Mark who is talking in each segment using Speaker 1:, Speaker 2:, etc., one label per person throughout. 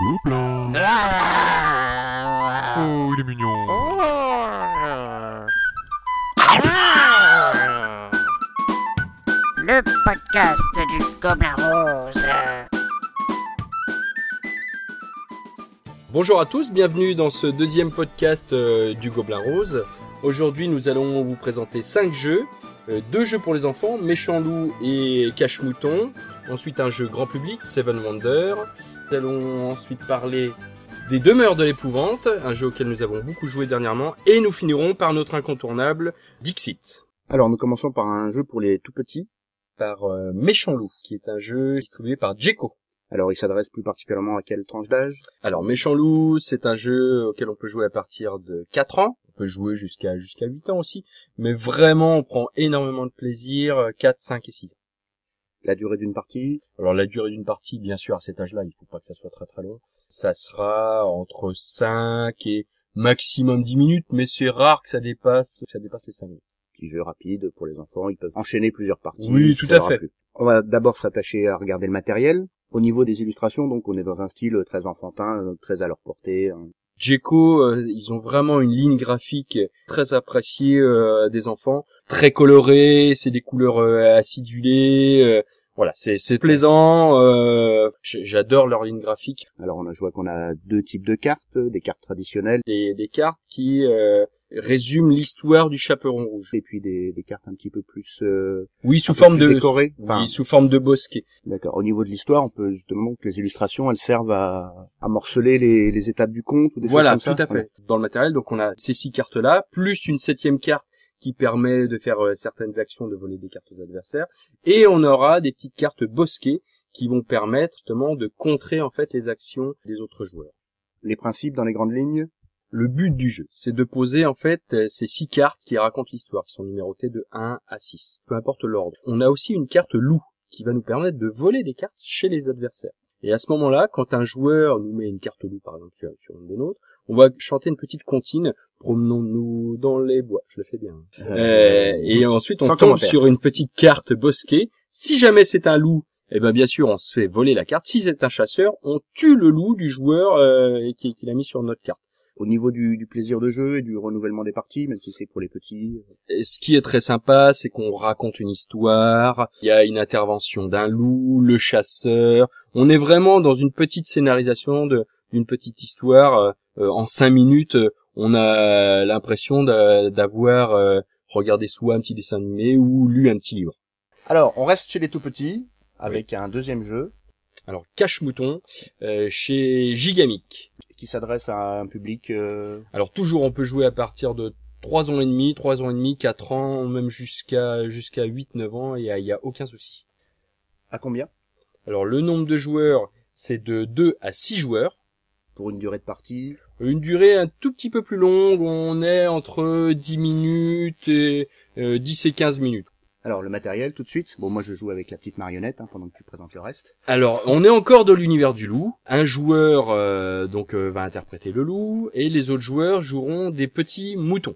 Speaker 1: Gobelin. Oh, il est mignon.
Speaker 2: Le podcast du Gobelin Rose.
Speaker 3: Bonjour à tous, bienvenue dans ce deuxième podcast euh, du Gobelin Rose. Aujourd'hui, nous allons vous présenter cinq jeux. Euh, deux jeux pour les enfants, Méchant Loup et Cache Mouton. Ensuite, un jeu grand public, Seven Wonders. Nous allons ensuite parler des Demeures de l'épouvante, un jeu auquel nous avons beaucoup joué dernièrement. Et nous finirons par notre incontournable Dixit,
Speaker 4: Alors, nous commençons par un jeu pour les tout petits.
Speaker 3: par euh, Méchant Loup, qui est un jeu distribué par Djeco.
Speaker 4: Alors, il s'adresse plus particulièrement à quelle tranche d'âge?
Speaker 3: Alors Méchant Loup, c'est un jeu auquel on peut jouer à partir de 4 ans. On peut jouer jusqu'à jusqu'à 8 ans aussi. Mais vraiment, on prend énormément de plaisir euh, 4, 5 et 6 ans.
Speaker 4: La durée d'une partie
Speaker 3: Alors la durée d'une partie, bien sûr, à cet âge-là, il faut pas que ça soit très très long. Ça sera entre 5 et maximum 10 minutes, mais c'est rare que ça dépasse, que ça dépasse les 5 minutes.
Speaker 4: Petit jeu rapide pour les enfants, ils peuvent enchaîner plusieurs parties.
Speaker 3: Oui, tout à fait.
Speaker 4: On va d'abord s'attacher à regarder le matériel. Au niveau des illustrations, donc, on est dans un style très enfantin, euh, très à leur portée. hein.
Speaker 3: Djeco, euh, ils ont vraiment une ligne graphique très appréciée euh, des enfants, très colorée, c'est des couleurs euh, acidulées, euh, voilà, c'est c'est plaisant. euh, J'adore leur ligne graphique,
Speaker 4: Alors, on a joué qu'on a deux types de cartes, des cartes traditionnelles
Speaker 3: des, des cartes qui euh, résument l'histoire du chaperon rouge.
Speaker 4: et puis des, des cartes un petit peu plus, euh,
Speaker 3: Oui, sous forme de
Speaker 4: décorées. Enfin,
Speaker 3: oui, sous forme de bosquet.
Speaker 4: D'accord. Au niveau de l'histoire, on peut justement que les illustrations, elles servent à, à morceler les, les étapes du conte ou des
Speaker 3: Voilà,
Speaker 4: choses comme
Speaker 3: tout
Speaker 4: ça.
Speaker 3: à fait. Dans le matériel, donc on a ces six cartes-là, plus une septième carte qui permet de faire euh, certaines actions, de voler des cartes aux adversaires, et on aura des petites cartes bosquets qui vont permettre justement de contrer en fait les actions des autres joueurs.
Speaker 4: Les principes dans les grandes lignes?
Speaker 3: Le but du jeu, c'est de poser en fait euh, ces six cartes qui racontent l'histoire, qui sont numérotées de 1 à 6, peu importe l'ordre. On a aussi une carte loup qui va nous permettre de voler des cartes chez les adversaires. Et à ce moment-là, quand un joueur nous met une carte loup par exemple sur, sur une des nôtres, on va chanter une petite comptine, promenons-nous dans les bois, je le fais bien. Euh, et ensuite on tombe sur une petite carte bosquet. Si jamais c'est un loup, eh ben bien sûr on se fait voler la carte. Si c'est un chasseur, on tue le loup du joueur euh, qui, qui l'a mis sur notre carte.
Speaker 4: Au niveau du, du plaisir de jeu et du renouvellement des parties, même si c'est pour les petits.
Speaker 3: Et ce qui est très sympa, c'est qu'on raconte une histoire, il y a une intervention d'un loup, le chasseur. On est vraiment dans une petite scénarisation de d'une petite histoire. euh, euh, en cinq minutes, euh, on a l'impression d'a- d'avoir euh, regardé soit un petit dessin animé ou lu un petit livre.
Speaker 4: Alors, on reste chez les tout petits avec un deuxième jeu
Speaker 3: Alors cache-mouton euh, chez Gigamic.
Speaker 4: qui s'adresse à un public. euh,
Speaker 3: Alors toujours on peut jouer à partir de 3 ans et demi, 3 ans et demi, 4 ans, même jusqu'à jusqu'à 8 9 ans, a, il y a aucun souci.
Speaker 4: à combien?
Speaker 3: Alors le nombre de joueurs, c'est de 2 à 6 joueurs.
Speaker 4: Pour une durée de partie.
Speaker 3: Une durée un tout petit peu plus longue, on est entre 10 minutes et euh, 10 et 15 minutes.
Speaker 4: Alors, le matériel, tout de suite. Bon, moi, je joue avec la petite marionnette hein, pendant que tu présentes le reste.
Speaker 3: Alors, on est encore dans l'univers du loup. Un joueur euh, donc euh, va interpréter le loup et les autres joueurs joueront des petits moutons.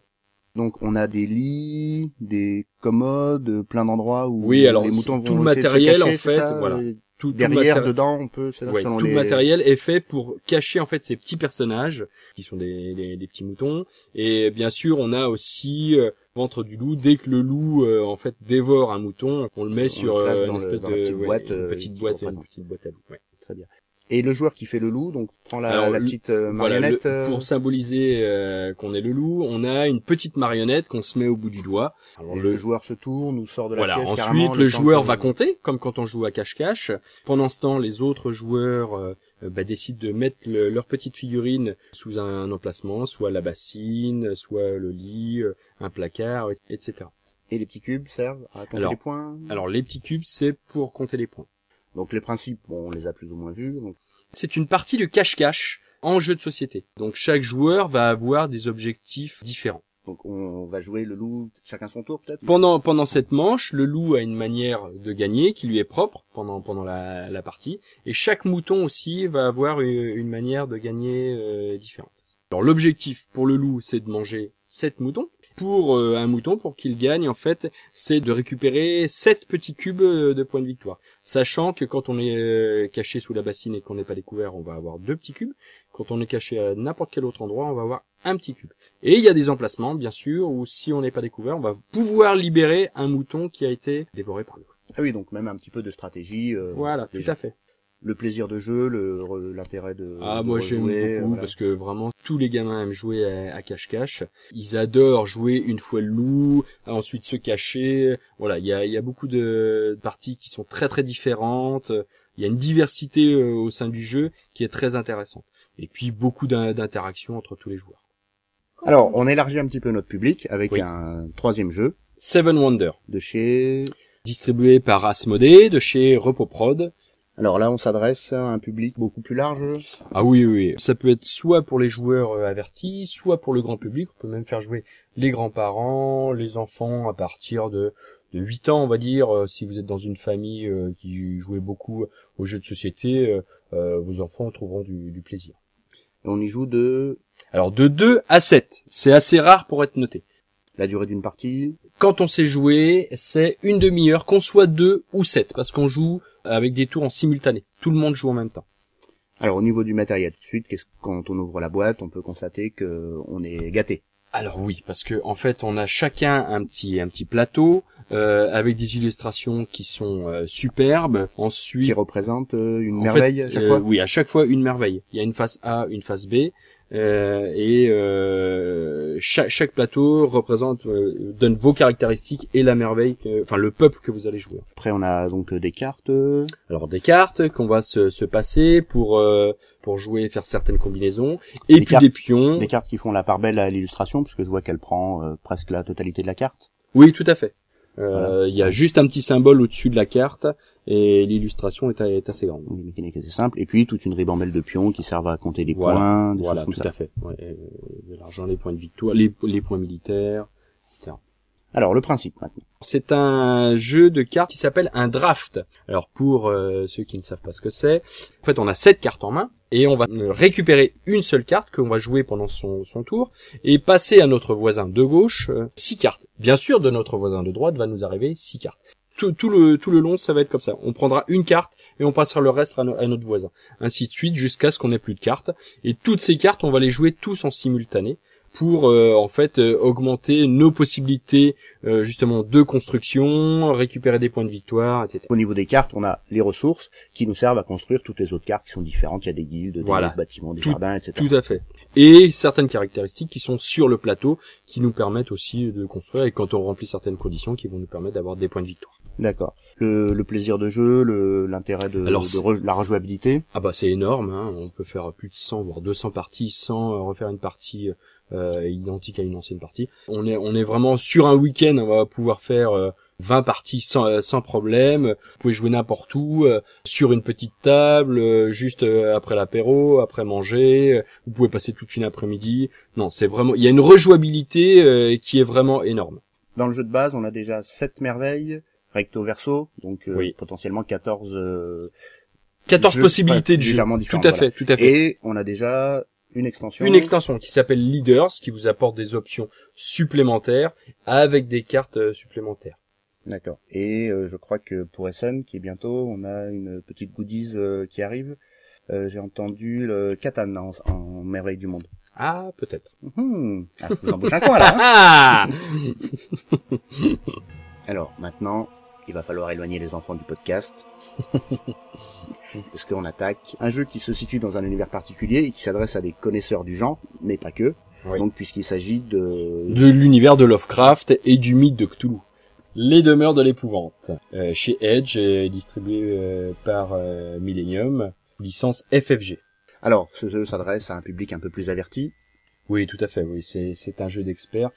Speaker 4: Donc, on a des lits, des commodes, plein d'endroits où
Speaker 3: Oui, alors,
Speaker 4: les moutons
Speaker 3: tout
Speaker 4: vont
Speaker 3: le
Speaker 4: de se
Speaker 3: matériel,
Speaker 4: cacher,
Speaker 3: en fait,
Speaker 4: ça
Speaker 3: voilà. Tout,
Speaker 4: Derrière, dedans, on peut, là,
Speaker 3: Ouais,
Speaker 4: selon
Speaker 3: tout
Speaker 4: les...
Speaker 3: le matériel est fait pour cacher en fait ces petits personnages qui sont des, des, des petits moutons et bien sûr on a aussi euh, ventre du loup dès que le loup euh, en fait dévore un mouton on le met
Speaker 4: On
Speaker 3: sur
Speaker 4: le
Speaker 3: euh, une
Speaker 4: le-
Speaker 3: espèce
Speaker 4: dans
Speaker 3: de
Speaker 4: la petite
Speaker 3: ouais,
Speaker 4: boîte,
Speaker 3: une
Speaker 4: euh,
Speaker 3: petite boîte une petite boîte à loup ouais.
Speaker 4: Très bien. Et le joueur qui fait le loup, donc prend la,
Speaker 3: Alors,
Speaker 4: la
Speaker 3: le-
Speaker 4: petite euh,
Speaker 3: Voilà,
Speaker 4: marionnette.
Speaker 3: le-
Speaker 4: euh,
Speaker 3: pour symboliser euh, qu'on est le loup, on a une petite marionnette qu'on se met au bout du doigt. Alors,
Speaker 4: le joueur se tourne ou sort de la
Speaker 3: Voilà.
Speaker 4: pièce.
Speaker 3: Ensuite,
Speaker 4: carrément,
Speaker 3: le joueur va compter, comme quand on joue à cache-cache. Pendant ce temps, les autres joueurs euh, bah, décident de mettre le- leur petite figurine sous un, emplacement, soit la bassine, soit le lit, euh, un placard, etc.
Speaker 4: Et les petits cubes servent à compter
Speaker 3: Alors-
Speaker 4: les points?
Speaker 3: Alors, les petits cubes, c'est pour compter les points.
Speaker 4: Donc les principes, bon, on les a plus ou moins vus. Donc,
Speaker 3: C'est une partie de cache-cache en jeu de société. Donc, chaque joueur va avoir des objectifs différents.
Speaker 4: donc on va jouer le loup chacun son tour peut-être?
Speaker 3: Pendant, pendant cette manche, le loup a une manière de gagner qui lui est propre pendant, pendant la, la partie. Et chaque mouton aussi va avoir une, une manière de gagner euh, différente. Alors l'objectif pour le loup, c'est de manger 7 moutons. Pour euh, un mouton, pour qu'il gagne, en fait, c'est de récupérer 7 petits cubes euh, de points de victoire. Sachant que quand on est euh, caché sous la bassine et qu'on n'est pas découvert, on va avoir deux petits cubes. Quand on est caché à n'importe quel autre endroit, on va avoir un petit cube. Et il y a des emplacements, bien sûr, où si on n'est pas découvert, on va pouvoir libérer un mouton qui a été dévoré par le
Speaker 4: Ah oui, donc même un petit peu de stratégie. euh,
Speaker 3: Voilà, tout à fait.
Speaker 4: Le plaisir de jeu, le l'intérêt de.
Speaker 3: Ah,
Speaker 4: de
Speaker 3: moi j'aime beaucoup
Speaker 4: voilà.
Speaker 3: parce que vraiment tous les gamins aiment jouer à cache-cache. Ils adorent jouer une fois le loup, ensuite se cacher. Voilà, il y a, il y a beaucoup de parties qui sont très très différentes. Il y a une diversité euh, au sein du jeu qui est très intéressante. Et puis beaucoup d'in- d'interactions entre tous les joueurs.
Speaker 4: Alors, on élargit un petit peu notre public avec
Speaker 3: Oui.
Speaker 4: un troisième jeu
Speaker 3: Seven Wonder,
Speaker 4: de chez.
Speaker 3: distribué par Asmodee de chez Repoprod.
Speaker 4: Alors là, on s'adresse à un public beaucoup plus large.
Speaker 3: Ah oui, oui, oui. Ça peut être soit pour les joueurs euh, avertis, soit pour le grand public. On peut même faire jouer les grands-parents, les enfants à partir de, de 8 ans, on va dire. Euh, Si vous êtes dans une famille euh, qui jouait beaucoup aux jeux de société, vos enfants trouveront du, du plaisir.
Speaker 4: Et on y joue de
Speaker 3: Alors de 2 à 7, c'est assez rare pour être noté.
Speaker 4: la durée d'une partie.
Speaker 3: Quand on sait jouer, c'est une demi-heure, qu'on soit 2 ou 7, parce qu'on joue avec des tours en simultané. Tout le monde joue en même temps.
Speaker 4: Alors au niveau du matériel, tout de suite, qu'est-ce- quand on ouvre la boîte, on peut constater que on est gâté.
Speaker 3: Alors oui, parce que en fait, on a chacun un petit un petit plateau euh, avec des illustrations qui sont euh, superbes. Ensuite,
Speaker 4: Qui représente euh, une merveille
Speaker 3: fait,
Speaker 4: à chaque
Speaker 3: euh,
Speaker 4: fois.
Speaker 3: Oui, à chaque fois une merveille. Il y a une face A, une face B, et euh, chaque, chaque plateau représente euh, donne vos caractéristiques et la merveille, que- enfin le peuple que vous allez jouer.
Speaker 4: Après, on a donc euh, des cartes. euh,
Speaker 3: Alors des cartes qu'on va se, se passer pour euh, pour jouer, faire certaines combinaisons, et
Speaker 4: Des
Speaker 3: puis
Speaker 4: cartes-
Speaker 3: des pions.
Speaker 4: Des cartes qui font la part belle à l'illustration, puisque je vois qu'elle prend euh, presque la totalité de la carte.
Speaker 3: Oui, tout à fait. Euh,
Speaker 4: Voilà.
Speaker 3: Il y a juste un petit symbole au-dessus de la carte et l'illustration est, est assez grande.
Speaker 4: Donc, les mécaniques assez simples. Et puis toute une ribambelle de pions qui servent à compter des
Speaker 3: Voilà.
Speaker 4: points, des
Speaker 3: Voilà,
Speaker 4: choses comme
Speaker 3: tout
Speaker 4: ça.
Speaker 3: à fait. Ouais, euh, de l'argent, les points de victoire, les, les points militaires, etc.
Speaker 4: Alors le principe maintenant.
Speaker 3: C'est un jeu de cartes qui s'appelle un draft. Alors pour euh, ceux qui ne savent pas ce que c'est, en fait on a sept cartes en main et on va récupérer une seule carte qu'on va jouer pendant son, son tour et passer à notre voisin de gauche euh, six cartes. Bien sûr, de notre voisin de droite va nous arriver six cartes. Tout, tout le tout le long, ça va être comme ça. On prendra une carte et on passera le reste à, no- à notre voisin. Ainsi de suite jusqu'à ce qu'on n'ait plus de cartes. Et toutes ces cartes, on va les jouer tous en simultané pour euh, en fait euh, augmenter nos possibilités euh, justement de construction, récupérer des points de victoire, etc.
Speaker 4: Au niveau des cartes, on a les ressources qui nous servent à construire toutes les autres cartes qui sont différentes. Il y a des guildes, des
Speaker 3: Voilà.
Speaker 4: bâtiments, des
Speaker 3: Tout-
Speaker 4: jardins, etc.
Speaker 3: Tout à fait. Et certaines caractéristiques qui sont sur le plateau qui nous permettent aussi de construire et quand on remplit certaines conditions qui vont nous permettre d'avoir des points de victoire.
Speaker 4: D'accord. Le, le plaisir de jeu, le- l'intérêt de,
Speaker 3: Alors,
Speaker 4: de re- la rejouabilité?
Speaker 3: Ah bah c'est énorme, hein. on peut faire plus de 100 voire 200 parties sans euh, refaire une partie euh, identique à une ancienne partie. On est on est vraiment sur un week-end, on va pouvoir faire euh, 20 parties sans, euh, sans problème. Vous pouvez jouer n'importe où, euh, sur une petite table, euh, juste euh, après l'apéro, après manger. Vous pouvez passer toute une après-midi. Non, c'est vraiment, il y a une rejouabilité euh, qui est vraiment énorme.
Speaker 4: Dans le jeu de base, on a déjà 7 merveilles, recto verso, donc euh,
Speaker 3: Oui.
Speaker 4: potentiellement 14 euh,
Speaker 3: 14
Speaker 4: Jeux,
Speaker 3: possibilités de jeu. Tout à
Speaker 4: voilà.
Speaker 3: fait, tout à fait.
Speaker 4: Et on a déjà une extension.
Speaker 3: une extension qui s'appelle Leaders, qui vous apporte des options supplémentaires avec des cartes euh, supplémentaires.
Speaker 4: D'accord. Et euh, je crois que pour SN, qui est bientôt, on a une petite goodies euh, qui arrive. Euh, J'ai entendu le Catan en, en merveille du monde.
Speaker 3: Ah, peut-être.
Speaker 4: Hum, ah, je vous embauche un coin là. hein.
Speaker 3: Ah
Speaker 4: Alors maintenant, il va falloir éloigner les enfants du podcast. Parce qu'on attaque un jeu qui se situe dans un univers particulier et qui s'adresse à des connaisseurs du genre, mais pas que.
Speaker 3: Oui.
Speaker 4: Donc puisqu'il s'agit de...
Speaker 3: De l'univers de Lovecraft et du mythe de Cthulhu. Les demeures de l'épouvante. Euh, chez Edge, euh, distribué euh, par euh, Millennium, licence FFG.
Speaker 4: Alors, ce jeu s'adresse à un public un peu plus averti.
Speaker 3: Oui, tout à fait, oui, c'est, c'est un jeu d'experts.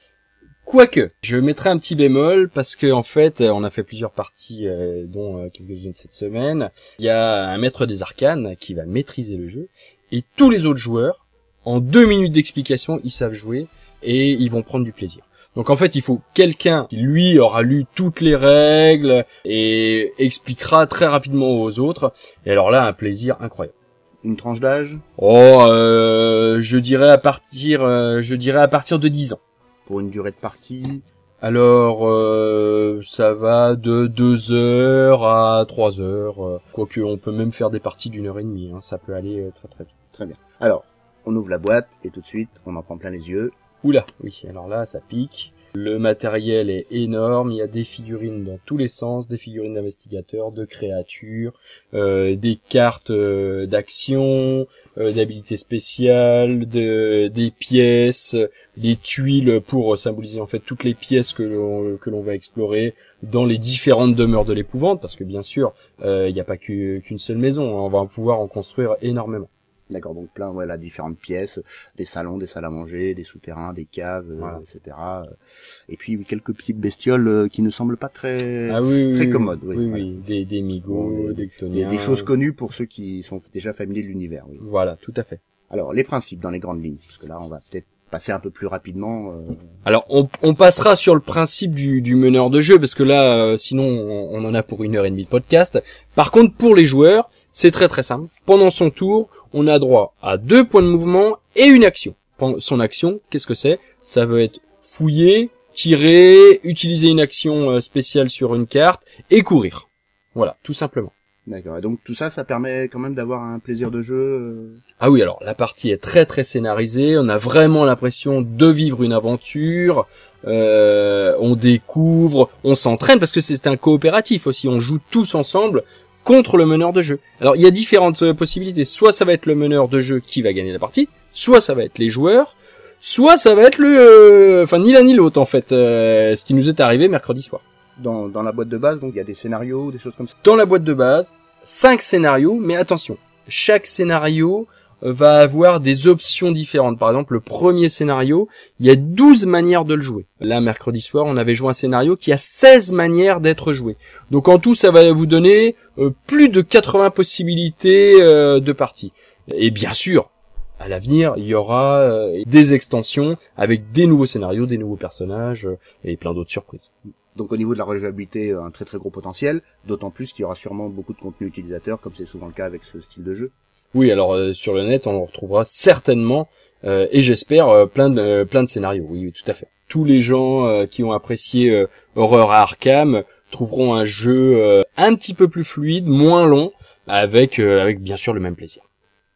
Speaker 3: Quoique, je mettrai un petit bémol parce que en fait, euh, on a fait plusieurs parties, euh, dont euh, quelques-unes cette semaine. Il y a un maître des arcanes qui va maîtriser le jeu et tous les autres joueurs, en deux minutes d'explication, ils savent jouer et ils vont prendre du plaisir. Donc en fait, il faut quelqu'un qui lui aura lu toutes les règles et expliquera très rapidement aux autres. Et alors là, un plaisir incroyable.
Speaker 4: Une tranche d'âge?
Speaker 3: Oh, euh, je dirais à partir, euh, je dirais à partir de 10 ans.
Speaker 4: Pour une durée de partie
Speaker 3: Alors, euh, ça va de 2 heures à 3 heures. euh, Quoique, on peut même faire des parties d'une heure et demie. hein, ça peut aller euh, très très vite.
Speaker 4: Très bien. Alors, on ouvre la boîte et tout de suite, on en prend plein les yeux.
Speaker 3: Oula, oui, alors là, ça pique. Le matériel est énorme, il y a des figurines dans tous les sens, des figurines d'investigateurs, de créatures, euh, des cartes euh, d'action, euh, d'habilités spéciales, de, des pièces, des tuiles pour symboliser en fait toutes les pièces que l'on que l'on va explorer dans les différentes demeures de l'épouvante, parce que bien sûr, euh, il n'y a pas qu'une seule maison, hein, on va pouvoir en construire énormément.
Speaker 4: D'accord, donc plein, voilà, différentes pièces, des salons, des salles à manger, des souterrains, des caves, euh, etc. euh. Et puis quelques petites bestioles euh, qui ne semblent pas très...
Speaker 3: Ah oui,
Speaker 4: très
Speaker 3: oui,
Speaker 4: commode, oui,
Speaker 3: oui,
Speaker 4: voilà.
Speaker 3: oui, des, des migots, des
Speaker 4: des, des choses connues pour ceux qui sont déjà familiers de l'univers. Oui.
Speaker 3: Voilà, tout à fait.
Speaker 4: Alors, les principes dans les grandes lignes, parce que là, on va peut-être passer un peu plus rapidement. euh,
Speaker 3: Alors, on, on passera sur le principe du, du meneur de jeu, parce que là, euh, sinon, on, on en a pour une heure et demie de podcast. Par contre, pour les joueurs, c'est très très simple. Pendant son tour, on a droit à deux points de mouvement et une action. Son action, qu'est-ce que c'est? Ça veut être fouiller, tirer, utiliser une action euh, spéciale sur une carte et courir. Voilà, tout simplement.
Speaker 4: D'accord. Et donc tout ça, ça permet quand même d'avoir un plaisir de jeu. euh,
Speaker 3: Ah oui, alors la partie est très très scénarisée, on a vraiment l'impression de vivre une aventure, euh, on découvre, on s'entraîne parce que c'est un coopératif aussi, on joue tous ensemble contre le meneur de jeu. Alors il y a différentes euh, possibilités, soit ça va être le meneur de jeu qui va gagner la partie, soit ça va être les joueurs, soit ça va être le... euh, Enfin ni l'un ni l'autre en fait, euh, ce qui nous est arrivé mercredi soir.
Speaker 4: dans, dans la boîte de base, donc il y a des scénarios, des choses comme ça.
Speaker 3: dans la boîte de base, cinq scénarios, mais attention, chaque scénario va avoir des options différentes. Par exemple, le premier scénario, il y a 12 manières de le jouer. Là, mercredi soir, on avait joué un scénario qui a 16 manières d'être joué. Donc en tout, ça va vous donner plus de 80 possibilités euh, de parties. Et bien sûr, à l'avenir, il y aura euh, des extensions avec des nouveaux scénarios, des nouveaux personnages euh, et plein d'autres surprises.
Speaker 4: Donc au niveau de la rejouabilité, un très très gros potentiel, d'autant plus qu'il y aura sûrement beaucoup de contenu utilisateur, comme c'est souvent le cas avec ce style de jeu.
Speaker 3: Oui, alors euh, sur le net, on retrouvera certainement euh, et j'espère euh, plein de euh, plein de scénarios. Oui, oui, tout à fait. Tous les gens euh, qui ont apprécié euh, Horror à Arkham trouveront un jeu euh, un petit peu plus fluide, moins long, avec euh, avec bien sûr le même plaisir.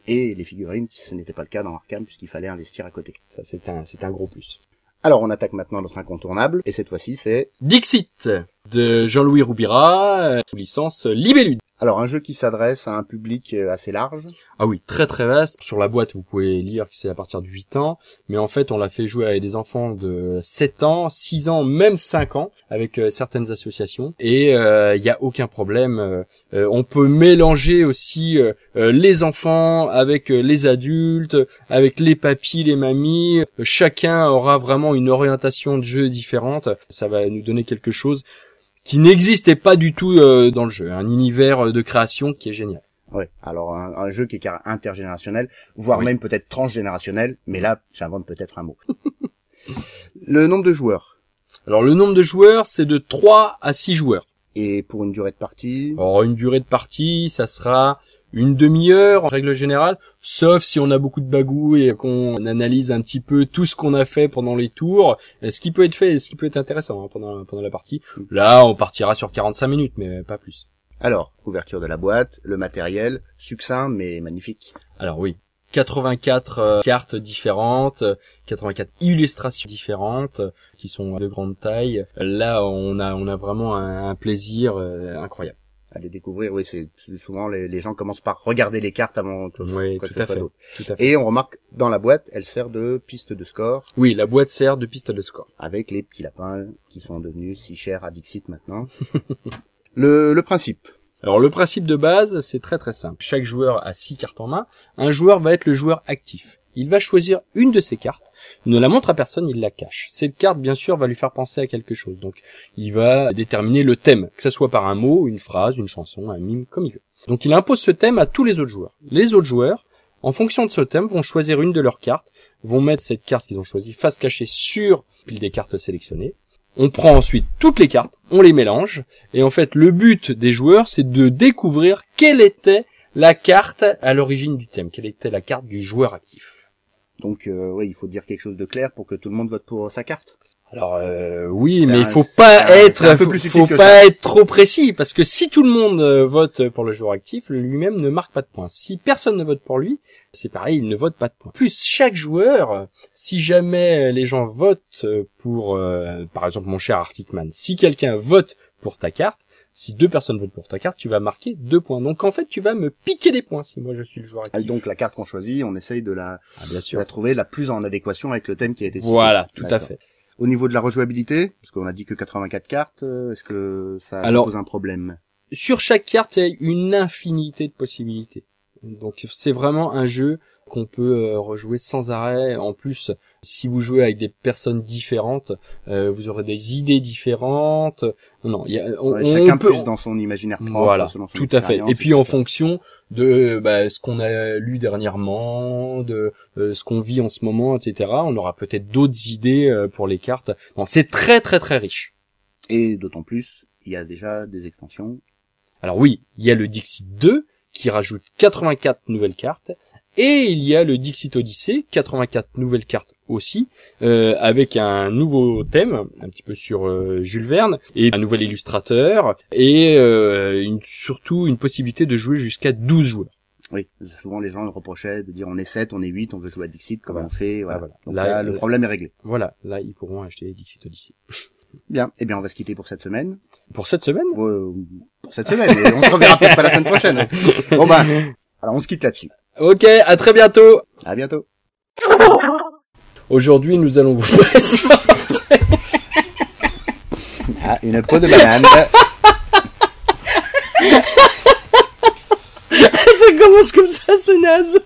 Speaker 4: Et les figurines, ce n'était pas le cas dans Arkham, puisqu'il fallait investir à côté.
Speaker 3: Ça, c'est un c'est un gros plus.
Speaker 4: Alors on attaque maintenant notre incontournable, et cette fois-ci c'est...
Speaker 3: Dixit de Jean-Louis Roubira, euh, sous licence Libellude.
Speaker 4: Alors un jeu qui s'adresse à un public euh, assez large,
Speaker 3: Ah oui, très très vaste. Sur la boîte, vous pouvez lire que c'est à partir de 8 ans, mais en fait, on l'a fait jouer avec des enfants de 7 ans, 6 ans, même 5 ans, avec euh, certaines associations, et euh, il n'y a aucun problème. Euh, euh, on peut mélanger aussi euh, euh, les enfants avec euh, les adultes, avec les papis, les mamies. Euh, Chacun aura vraiment une orientation de jeu différente. Ça va nous donner quelque chose qui n'existait pas du tout euh, dans le jeu, un univers de création qui est génial.
Speaker 4: ouais. Alors un, un jeu qui est intergénérationnel, voire
Speaker 3: Oui.
Speaker 4: même peut-être transgénérationnel, mais là j'invente peut-être un mot. le nombre de joueurs,
Speaker 3: Alors le nombre de joueurs, c'est de 3 à 6 joueurs.
Speaker 4: et pour une durée de partie,
Speaker 3: Alors une durée de partie, ça sera une demi-heure en règle générale, sauf si on a beaucoup de bagou et qu'on analyse un petit peu tout ce qu'on a fait pendant les tours, et ce qui peut être fait, et ce qui peut être intéressant hein, pendant, pendant la partie. Là, on partira sur 45 minutes, mais pas plus.
Speaker 4: Alors, ouverture de la boîte, le matériel, succinct mais magnifique.
Speaker 3: Alors oui, 84 euh, cartes différentes, euh, 84 illustrations différentes euh, qui sont de grande taille. Là, on a on a vraiment un, un plaisir euh, incroyable.
Speaker 4: À les découvrir, oui, c'est souvent les, les gens commencent par regarder les cartes avant que,
Speaker 3: Oui,
Speaker 4: quoi
Speaker 3: tout
Speaker 4: que ce
Speaker 3: à
Speaker 4: soit
Speaker 3: fait.
Speaker 4: d'autre.
Speaker 3: Tout à fait.
Speaker 4: Et on remarque dans la boîte, elle sert de piste de score
Speaker 3: Oui, la boîte sert de piste de score.
Speaker 4: avec les petits lapins qui sont devenus si chers à Dixit maintenant. le, le principe.
Speaker 3: Alors le principe de base, c'est très très simple. Chaque joueur a six cartes en main. Un joueur va être le joueur actif. Il va choisir une de ses cartes. Ne la montre à personne, il la cache. Cette carte, bien sûr, va lui faire penser à quelque chose. Donc, il va déterminer le thème, que ce soit par un mot, une phrase, une chanson, un mime, comme il veut. Donc, il impose ce thème à tous les autres joueurs. Les autres joueurs, en fonction de ce thème, vont choisir une de leurs cartes, vont mettre cette carte qu'ils ont choisie face cachée sur pile des cartes sélectionnées. On prend ensuite toutes les cartes, on les mélange, et en fait, le but des joueurs, c'est de découvrir quelle était la carte à l'origine du thème, quelle était la carte du joueur actif.
Speaker 4: Donc, euh, ouais, il faut dire quelque chose de clair pour que tout le monde vote pour sa carte.
Speaker 3: Alors euh, oui, mais il faut pas être,
Speaker 4: un peu
Speaker 3: faut,
Speaker 4: plus
Speaker 3: faut
Speaker 4: subtil que
Speaker 3: pas être trop précis parce que si tout le monde euh, vote pour le joueur actif, lui-même ne marque pas de points. Si personne ne vote pour lui, c'est pareil, il ne vote pas de points. Plus chaque joueur, euh, si jamais les gens votent euh, pour, euh, par exemple mon cher Arcticman, si quelqu'un vote pour ta carte, si deux personnes votent pour ta carte, tu vas marquer deux points. Donc en fait, tu vas me piquer des points si moi je suis le joueur
Speaker 4: Ah,
Speaker 3: actif.
Speaker 4: Donc la carte qu'on choisit, on essaye de la,
Speaker 3: Ah, bien
Speaker 4: de la trouver la plus en adéquation avec le thème qui a été cité.
Speaker 3: Voilà, tout à fait.
Speaker 4: Au niveau de la rejouabilité, parce qu'on a dit que 84 cartes, euh, est-ce que ça, ça pose un problème
Speaker 3: sur chaque carte, il y a une infinité de possibilités. Donc c'est vraiment un jeu qu'on peut euh, rejouer sans arrêt. En plus, si vous jouez avec des personnes différentes, euh, vous aurez des idées différentes. Non, y a, on,
Speaker 4: Ouais,
Speaker 3: on
Speaker 4: Chacun
Speaker 3: peut,
Speaker 4: plus dans son imaginaire propre,
Speaker 3: voilà,
Speaker 4: selon son
Speaker 3: tout à fait. Et puis en fonction de bah, ce qu'on a lu dernièrement, de euh, ce qu'on vit en ce moment, etc. On aura peut-être d'autres idées euh, pour les cartes. Non, c'est très très très riche.
Speaker 4: Et d'autant plus, il y a déjà des extensions.
Speaker 3: Alors oui, il y a le Dixit 2 qui rajoute 84 nouvelles cartes et il y a le Dixit Odyssey, 84 nouvelles cartes aussi, euh, avec un nouveau thème, un petit peu sur euh, Jules Verne, et un nouvel illustrateur, et euh, une, surtout une possibilité de jouer jusqu'à 12 joueurs.
Speaker 4: Oui, souvent les gens le reprochaient de dire on est 7, on est 8, on veut jouer à Dixit, comment
Speaker 3: Voilà.
Speaker 4: on fait, voilà.
Speaker 3: Ah, voilà.
Speaker 4: Donc
Speaker 3: Là,
Speaker 4: là, le
Speaker 3: euh,
Speaker 4: problème est réglé.
Speaker 3: Voilà, là ils pourront acheter Dixit Odyssey.
Speaker 4: Bien, eh bien on va se quitter pour cette semaine.
Speaker 3: Pour cette semaine?
Speaker 4: Euh, pour cette semaine, et on se reverra peut-être pas la semaine prochaine. Bon ben, alors on se quitte là-dessus.
Speaker 3: Ok, à très bientôt
Speaker 4: À bientôt.
Speaker 3: Aujourd'hui nous allons vous
Speaker 4: Ah, une peau de banane.
Speaker 3: ça commence comme ça, c'est naze